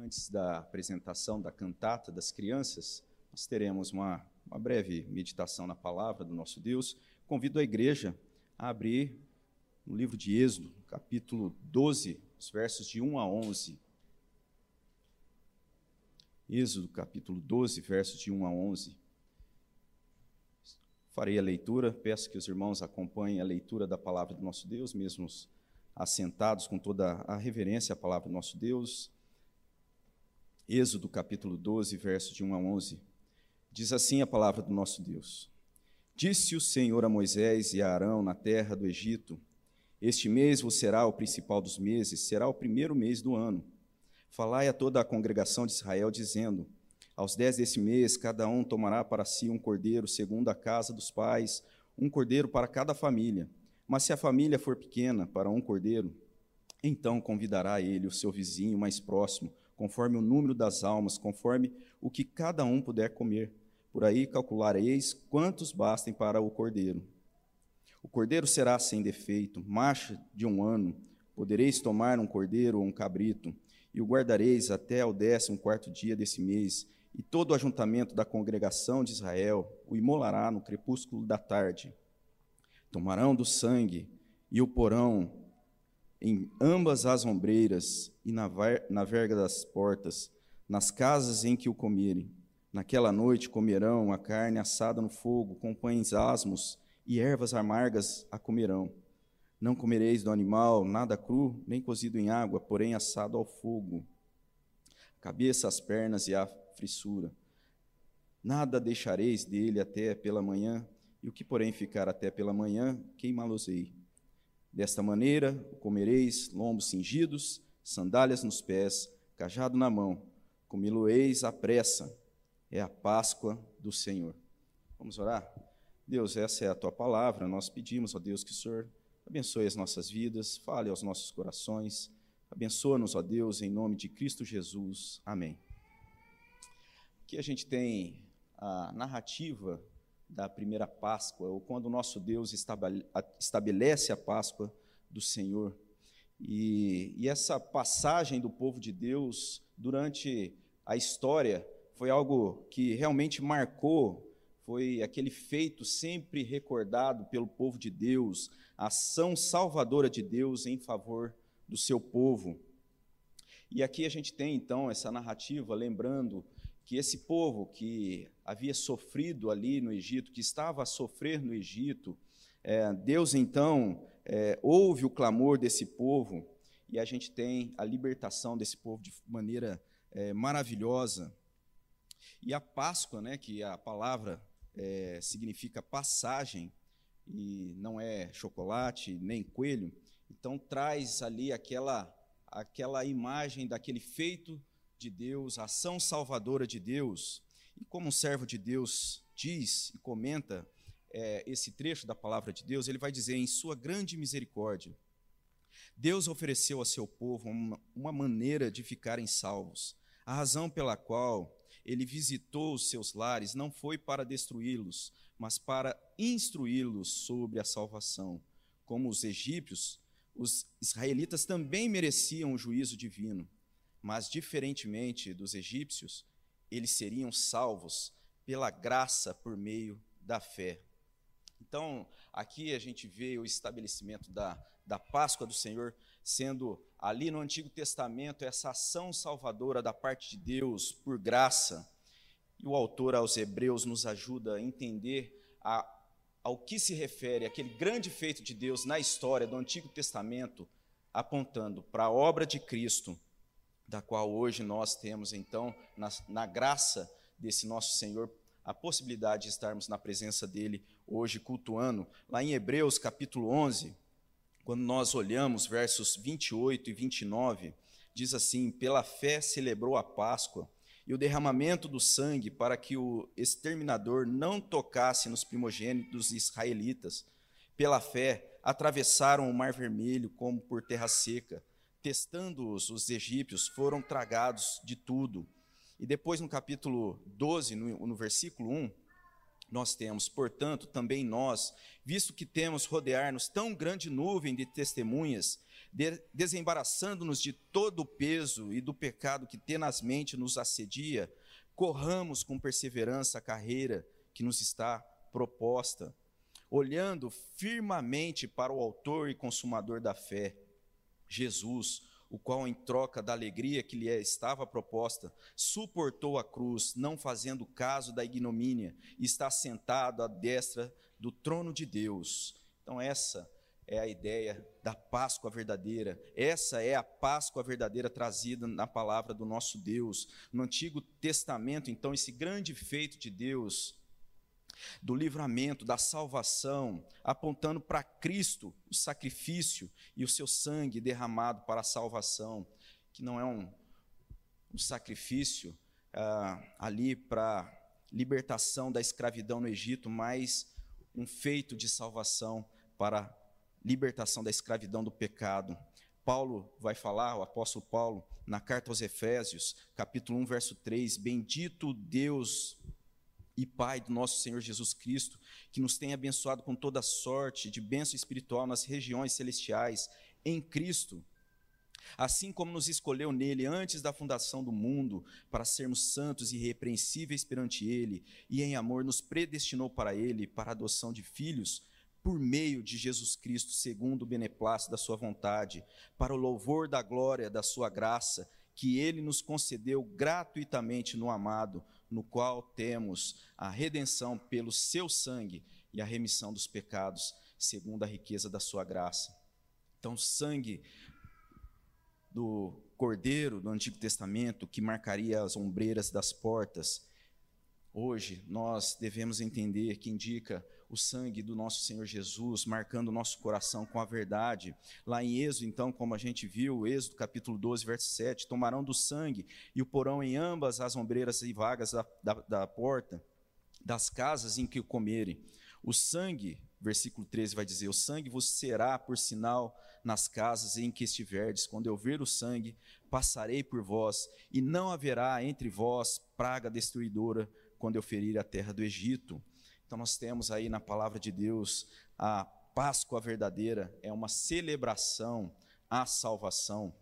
Antes da apresentação da cantata das crianças, nós teremos uma, uma breve meditação na palavra do nosso Deus. Convido a igreja a abrir no livro de Êxodo, capítulo 12, os versos de 1 a 11. Êxodo, capítulo 12, versos de 1 a 11. Farei a leitura, peço que os irmãos acompanhem a leitura da palavra do nosso Deus, mesmo assentados com toda a reverência à palavra do nosso Deus. Êxodo, capítulo 12, versos de 1 a 11. Diz assim a palavra do nosso Deus: Disse o Senhor a Moisés e a Arão na terra do Egito: Este mês vos será o principal dos meses, será o primeiro mês do ano. Falai a toda a congregação de Israel, dizendo: Aos dez desse mês, cada um tomará para si um cordeiro, segundo a casa dos pais, um cordeiro para cada família. Mas se a família for pequena, para um cordeiro, então convidará ele o seu vizinho mais próximo, conforme o número das almas, conforme o que cada um puder comer. Por aí calculareis quantos bastem para o cordeiro. O cordeiro será sem defeito, macho de um ano. Podereis tomar um cordeiro ou um cabrito e o guardareis até ao décimo quarto dia desse mês, e todo o ajuntamento da congregação de Israel o imolará no crepúsculo da tarde. Tomarão do sangue e o porão em ambas as ombreiras e na, na verga das portas, nas casas em que o comerem. Naquela noite comerão a carne assada no fogo, com pães asmos e ervas amargas a comerão. Não comereis do animal nada cru, nem cozido em água, porém assado ao fogo. A cabeça, as pernas e a frissura. Nada deixareis dele até pela manhã, e o que, porém, ficar até pela manhã, queimá-los-ei. Desta maneira comereis lombos cingidos, sandálias nos pés, cajado na mão, comê-lo-eis à pressa. É a Páscoa do Senhor. Vamos orar? Deus, essa é a tua palavra. Nós pedimos, ó Deus, que o Senhor Abençoe as nossas vidas, fale aos nossos corações. Abençoa-nos, ó Deus, em nome de Cristo Jesus. Amém. Aqui a gente tem a narrativa da primeira Páscoa, ou quando o nosso Deus estabelece a Páscoa do Senhor. E, e essa passagem do povo de Deus durante a história foi algo que realmente marcou foi aquele feito sempre recordado pelo povo de Deus, a ação salvadora de Deus em favor do seu povo. E aqui a gente tem então essa narrativa lembrando que esse povo que havia sofrido ali no Egito, que estava a sofrer no Egito, é, Deus então é, ouve o clamor desse povo e a gente tem a libertação desse povo de maneira é, maravilhosa. E a Páscoa, né, que a palavra é, significa passagem e não é chocolate nem coelho, então traz ali aquela aquela imagem daquele feito de Deus, a ação salvadora de Deus. E como um servo de Deus diz e comenta é, esse trecho da palavra de Deus, ele vai dizer: em sua grande misericórdia, Deus ofereceu a seu povo uma, uma maneira de ficarem salvos, a razão pela qual ele visitou os seus lares não foi para destruí-los, mas para instruí-los sobre a salvação. Como os egípcios, os israelitas também mereciam o juízo divino, mas, diferentemente dos egípcios, eles seriam salvos pela graça por meio da fé. Então, aqui a gente vê o estabelecimento da, da Páscoa do Senhor sendo ali no Antigo Testamento essa ação salvadora da parte de Deus por graça. E o autor aos Hebreus nos ajuda a entender a, ao que se refere aquele grande feito de Deus na história do Antigo Testamento, apontando para a obra de Cristo, da qual hoje nós temos, então, na, na graça desse nosso Senhor, a possibilidade de estarmos na presença dele hoje cultuando. Lá em Hebreus capítulo 11, quando nós olhamos versos 28 e 29, diz assim: Pela fé celebrou a Páscoa e o derramamento do sangue para que o exterminador não tocasse nos primogênitos israelitas. Pela fé, atravessaram o Mar Vermelho como por terra seca. Testando-os, os egípcios foram tragados de tudo. E depois, no capítulo 12, no, no versículo 1, nós temos, portanto, também nós, visto que temos rodear-nos tão grande nuvem de testemunhas, de, desembaraçando-nos de todo o peso e do pecado que tenazmente nos assedia, corramos com perseverança a carreira que nos está proposta, olhando firmemente para o Autor e Consumador da fé, Jesus, o qual, em troca da alegria que lhe estava proposta, suportou a cruz, não fazendo caso da ignomínia, e está sentado à destra do trono de Deus. Então, essa é a ideia da Páscoa verdadeira. Essa é a Páscoa verdadeira trazida na palavra do nosso Deus. No Antigo Testamento, então, esse grande feito de Deus do livramento, da salvação, apontando para Cristo, o sacrifício e o seu sangue derramado para a salvação, que não é um, um sacrifício ah, ali para libertação da escravidão no Egito, mas um feito de salvação para libertação da escravidão do pecado. Paulo vai falar, o apóstolo Paulo, na carta aos Efésios, capítulo 1, verso 3: Bendito Deus e Pai do nosso Senhor Jesus Cristo, que nos tem abençoado com toda sorte de bênção espiritual nas regiões celestiais em Cristo, assim como nos escolheu nele antes da fundação do mundo, para sermos santos e irrepreensíveis perante ele, e em amor nos predestinou para ele, para a adoção de filhos, por meio de Jesus Cristo, segundo o beneplácito da sua vontade, para o louvor da glória da sua graça, que ele nos concedeu gratuitamente no amado, no qual temos a redenção pelo seu sangue e a remissão dos pecados, segundo a riqueza da sua graça. Então, sangue do cordeiro do Antigo Testamento, que marcaria as ombreiras das portas, hoje nós devemos entender que indica o sangue do nosso Senhor Jesus, marcando o nosso coração com a verdade. Lá em Êxodo, então, como a gente viu, Êxodo capítulo 12, verso 7, tomarão do sangue e o porão em ambas as ombreiras e vagas da, da, da porta das casas em que o comerem. O sangue, versículo 13 vai dizer: O sangue vos será por sinal nas casas em que estiverdes. Quando eu ver o sangue, passarei por vós, e não haverá entre vós praga destruidora quando eu ferir a terra do Egito. Então, nós temos aí na palavra de Deus a Páscoa verdadeira, é uma celebração à salvação.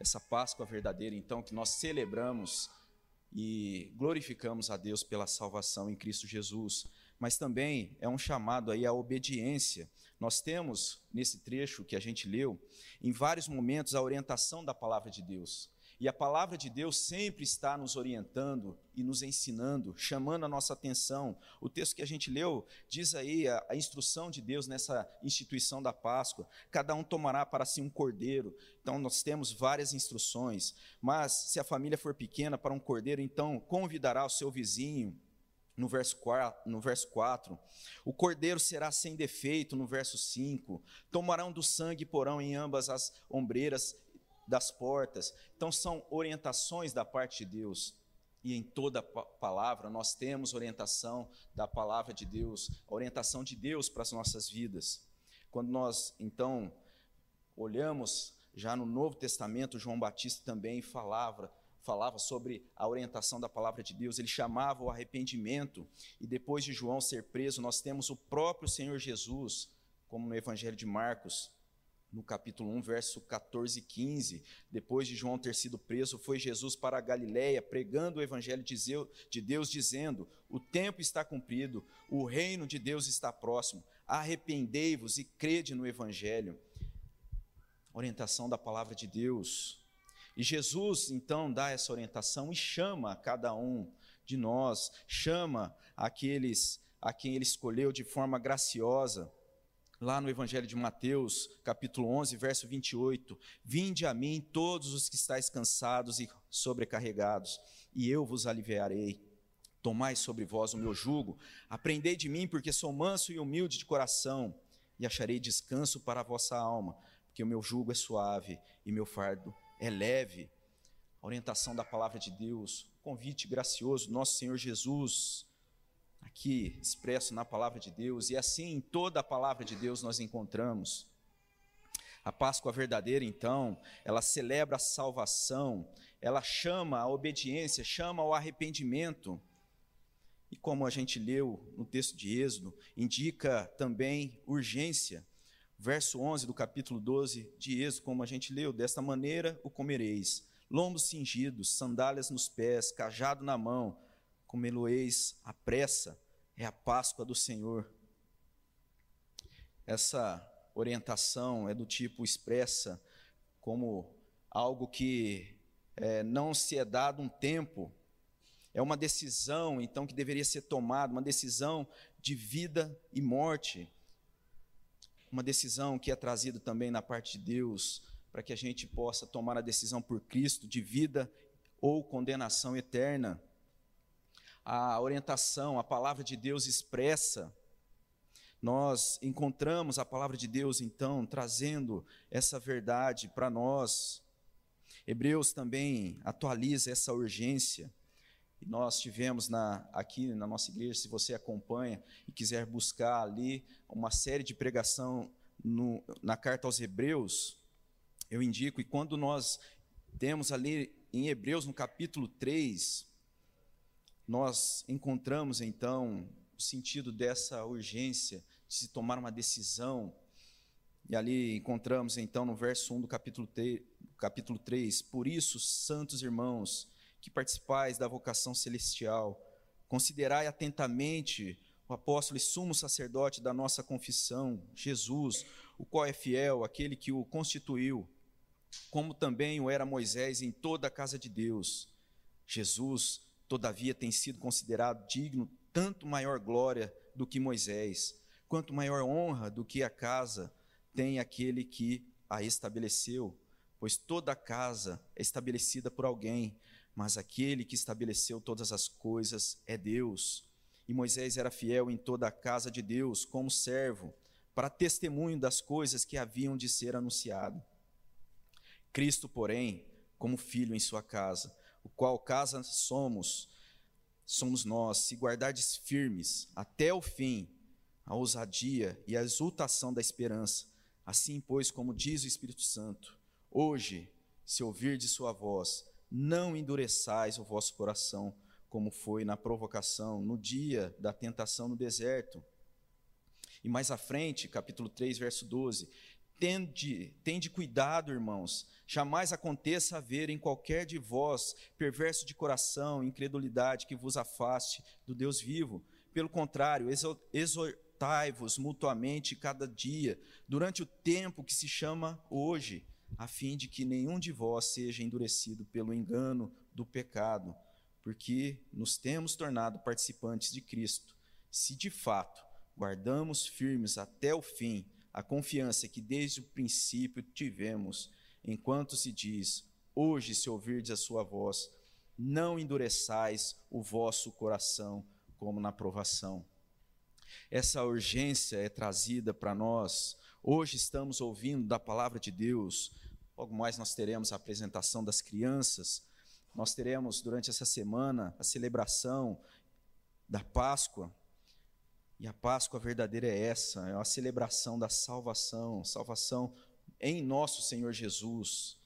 Essa Páscoa verdadeira, então, que nós celebramos e glorificamos a Deus pela salvação em Cristo Jesus, mas também é um chamado aí à obediência. Nós temos nesse trecho que a gente leu, em vários momentos a orientação da palavra de Deus. E a palavra de Deus sempre está nos orientando e nos ensinando, chamando a nossa atenção. O texto que a gente leu diz aí a, a, instrução de Deus nessa instituição da Páscoa: cada um tomará para si um cordeiro. Então, nós temos várias instruções. Mas, se a família for pequena, para um cordeiro, então convidará o seu vizinho. No verso, 4, no verso 4, o cordeiro será sem defeito, no verso 5, tomarão do sangue e porão em ambas as ombreiras das portas. Então, são orientações da parte de Deus. E em toda palavra nós temos orientação da palavra de Deus, orientação de Deus para as nossas vidas. Quando nós, então, olhamos já no Novo Testamento, João Batista também falava, falava sobre a orientação da palavra de Deus, ele chamava o arrependimento, e depois de João ser preso, nós temos o próprio Senhor Jesus, como no Evangelho de Marcos, no capítulo 1, verso 14 e 15, depois de João ter sido preso, foi Jesus para a Galiléia, pregando o evangelho de Deus, dizendo: O tempo está cumprido, o reino de Deus está próximo, arrependei-vos e crede no evangelho. Orientação da palavra de Deus. E Jesus, então, dá essa orientação e chama cada um de nós, chama aqueles a quem ele escolheu de forma graciosa lá no Evangelho de Mateus, capítulo 11, verso 28, Vinde a mim todos os que estáis cansados e sobrecarregados, e eu vos aliviarei. Tomai sobre vós o meu jugo, aprendei de mim, porque sou manso e humilde de coração, e acharei descanso para a vossa alma, porque o meu jugo é suave e meu fardo é leve. A orientação da palavra de Deus, convite gracioso, nosso Senhor Jesus, aqui expresso na palavra de Deus, e assim em toda a palavra de Deus nós encontramos. A Páscoa verdadeira, então, ela celebra a salvação, ela chama a obediência, chama o arrependimento. E como a gente leu no texto de Êxodo, indica também urgência. verso 11 do capítulo 12 de Êxodo, como a gente leu: Desta maneira o comereis, lombos cingidos, sandálias nos pés, cajado na mão, comê-lo-eis pressa, é a Páscoa do Senhor. Essa orientação é do tipo expressa como algo que é, não se é dado um tempo, é uma decisão, então, que deveria ser tomada, uma decisão de vida e morte, uma decisão que é trazida também na parte de Deus, para que a gente possa tomar a decisão por Cristo de vida ou condenação eterna. A orientação, a palavra de Deus expressa nós encontramos a palavra de Deus, então, trazendo essa verdade para nós. Hebreus também atualiza essa urgência. E nós tivemos na, aqui na nossa igreja, se você acompanha e quiser buscar ali uma série de pregação no, na carta aos Hebreus, eu indico, e quando nós temos ali em Hebreus, no capítulo 3, nós encontramos então o sentido dessa urgência de se tomar uma decisão. E ali encontramos então no verso 1 do capítulo 3, capítulo 3 Por isso, santos irmãos, que participais da vocação celestial, considerai atentamente o apóstolo e sumo sacerdote da nossa confissão, Jesus, o qual é fiel, aquele que o constituiu, como também o era Moisés em toda a casa de Deus. Jesus, todavia, tem sido considerado digno tanto maior glória do que Moisés, quanto maior honra do que a casa tem aquele que a estabeleceu, pois toda casa é estabelecida por alguém, mas aquele que estabeleceu todas as coisas é Deus. E Moisés era fiel em toda a casa de Deus, como servo, para testemunho das coisas que haviam de ser anunciado. Cristo, porém, como filho em sua casa, o qual casa somos, somos nós, se guardardes firmes até o fim a ousadia e a exultação da esperança. Assim, pois, como diz o Espírito Santo, hoje, se ouvirdes sua voz, não endureçais o vosso coração, como foi na provocação, no dia da tentação no deserto. E mais à frente, capítulo 3, verso 12: Tende, tende cuidado, irmãos, jamais aconteça haver em qualquer de vós perverso de coração, incredulidade que vos afaste do Deus vivo. Pelo contrário, exortai-vos mutuamente cada dia, durante o tempo que se chama hoje, a fim de que nenhum de vós seja endurecido pelo engano do pecado, porque nos temos tornado participantes de Cristo, se de fato guardamos firmes até o fim a confiança que desde o princípio tivemos, enquanto se diz: Hoje, se ouvirdes a sua voz, não endureçais o vosso coração como na provação. Essa urgência é trazida para nós. Hoje estamos ouvindo da palavra de Deus. Logo mais nós teremos a apresentação das crianças. Nós teremos durante essa semana a celebração da Páscoa. E a Páscoa verdadeira é essa, é a celebração da salvação, salvação em nosso Senhor Jesus,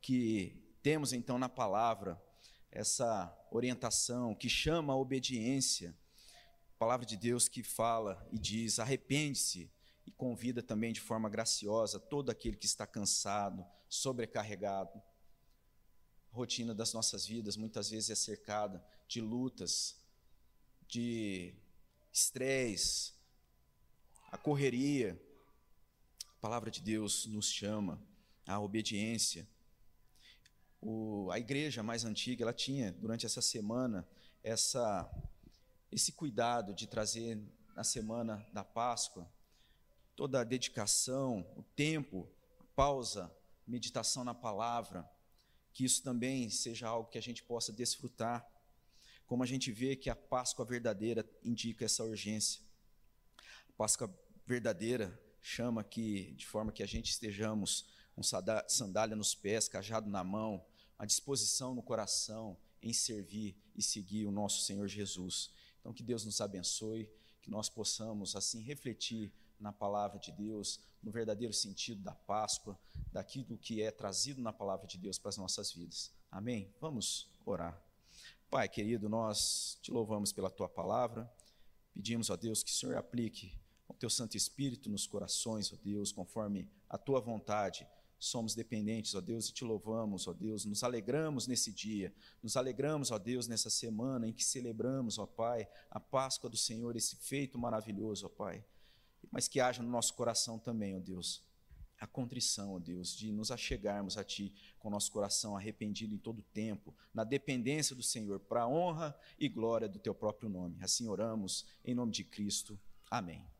que temos então na palavra essa orientação que chama a obediência, palavra de Deus que fala e diz: arrepende-se, e convida também de forma graciosa todo aquele que está cansado, sobrecarregado. A rotina das nossas vidas muitas vezes é cercada de lutas, de estresse, a correria. A palavra de Deus nos chama à obediência. O, a igreja mais antiga, ela tinha, durante essa semana, essa esse cuidado de trazer na semana da Páscoa toda a dedicação, o tempo, a pausa, meditação na palavra, que isso também seja algo que a gente possa desfrutar. Como a gente vê que a Páscoa verdadeira indica essa urgência. A Páscoa verdadeira chama que, de forma que a gente estejamos com sandália nos pés, cajado na mão, a disposição no coração em servir e seguir o nosso Senhor Jesus. Então, que Deus nos abençoe, que nós possamos, assim, refletir na palavra de Deus, no verdadeiro sentido da Páscoa, daquilo que é trazido na palavra de Deus para as nossas vidas. Amém? Vamos orar. Pai querido, nós te louvamos pela tua palavra, pedimos a Deus que o Senhor aplique com teu Santo Espírito nos corações, ó Deus, conforme a tua vontade. Somos dependentes, ó Deus, e te louvamos, ó Deus, nos alegramos nesse dia, nos alegramos, ó Deus, nessa semana em que celebramos, ó Pai, a Páscoa do Senhor, esse feito maravilhoso, ó Pai. Mas que haja no nosso coração também, ó Deus, a contrição, ó Deus, de nos achegarmos a Ti com nosso coração arrependido em todo o tempo, na dependência do Senhor, para a honra e glória do Teu próprio nome. Assim oramos, em nome de Cristo. Amém.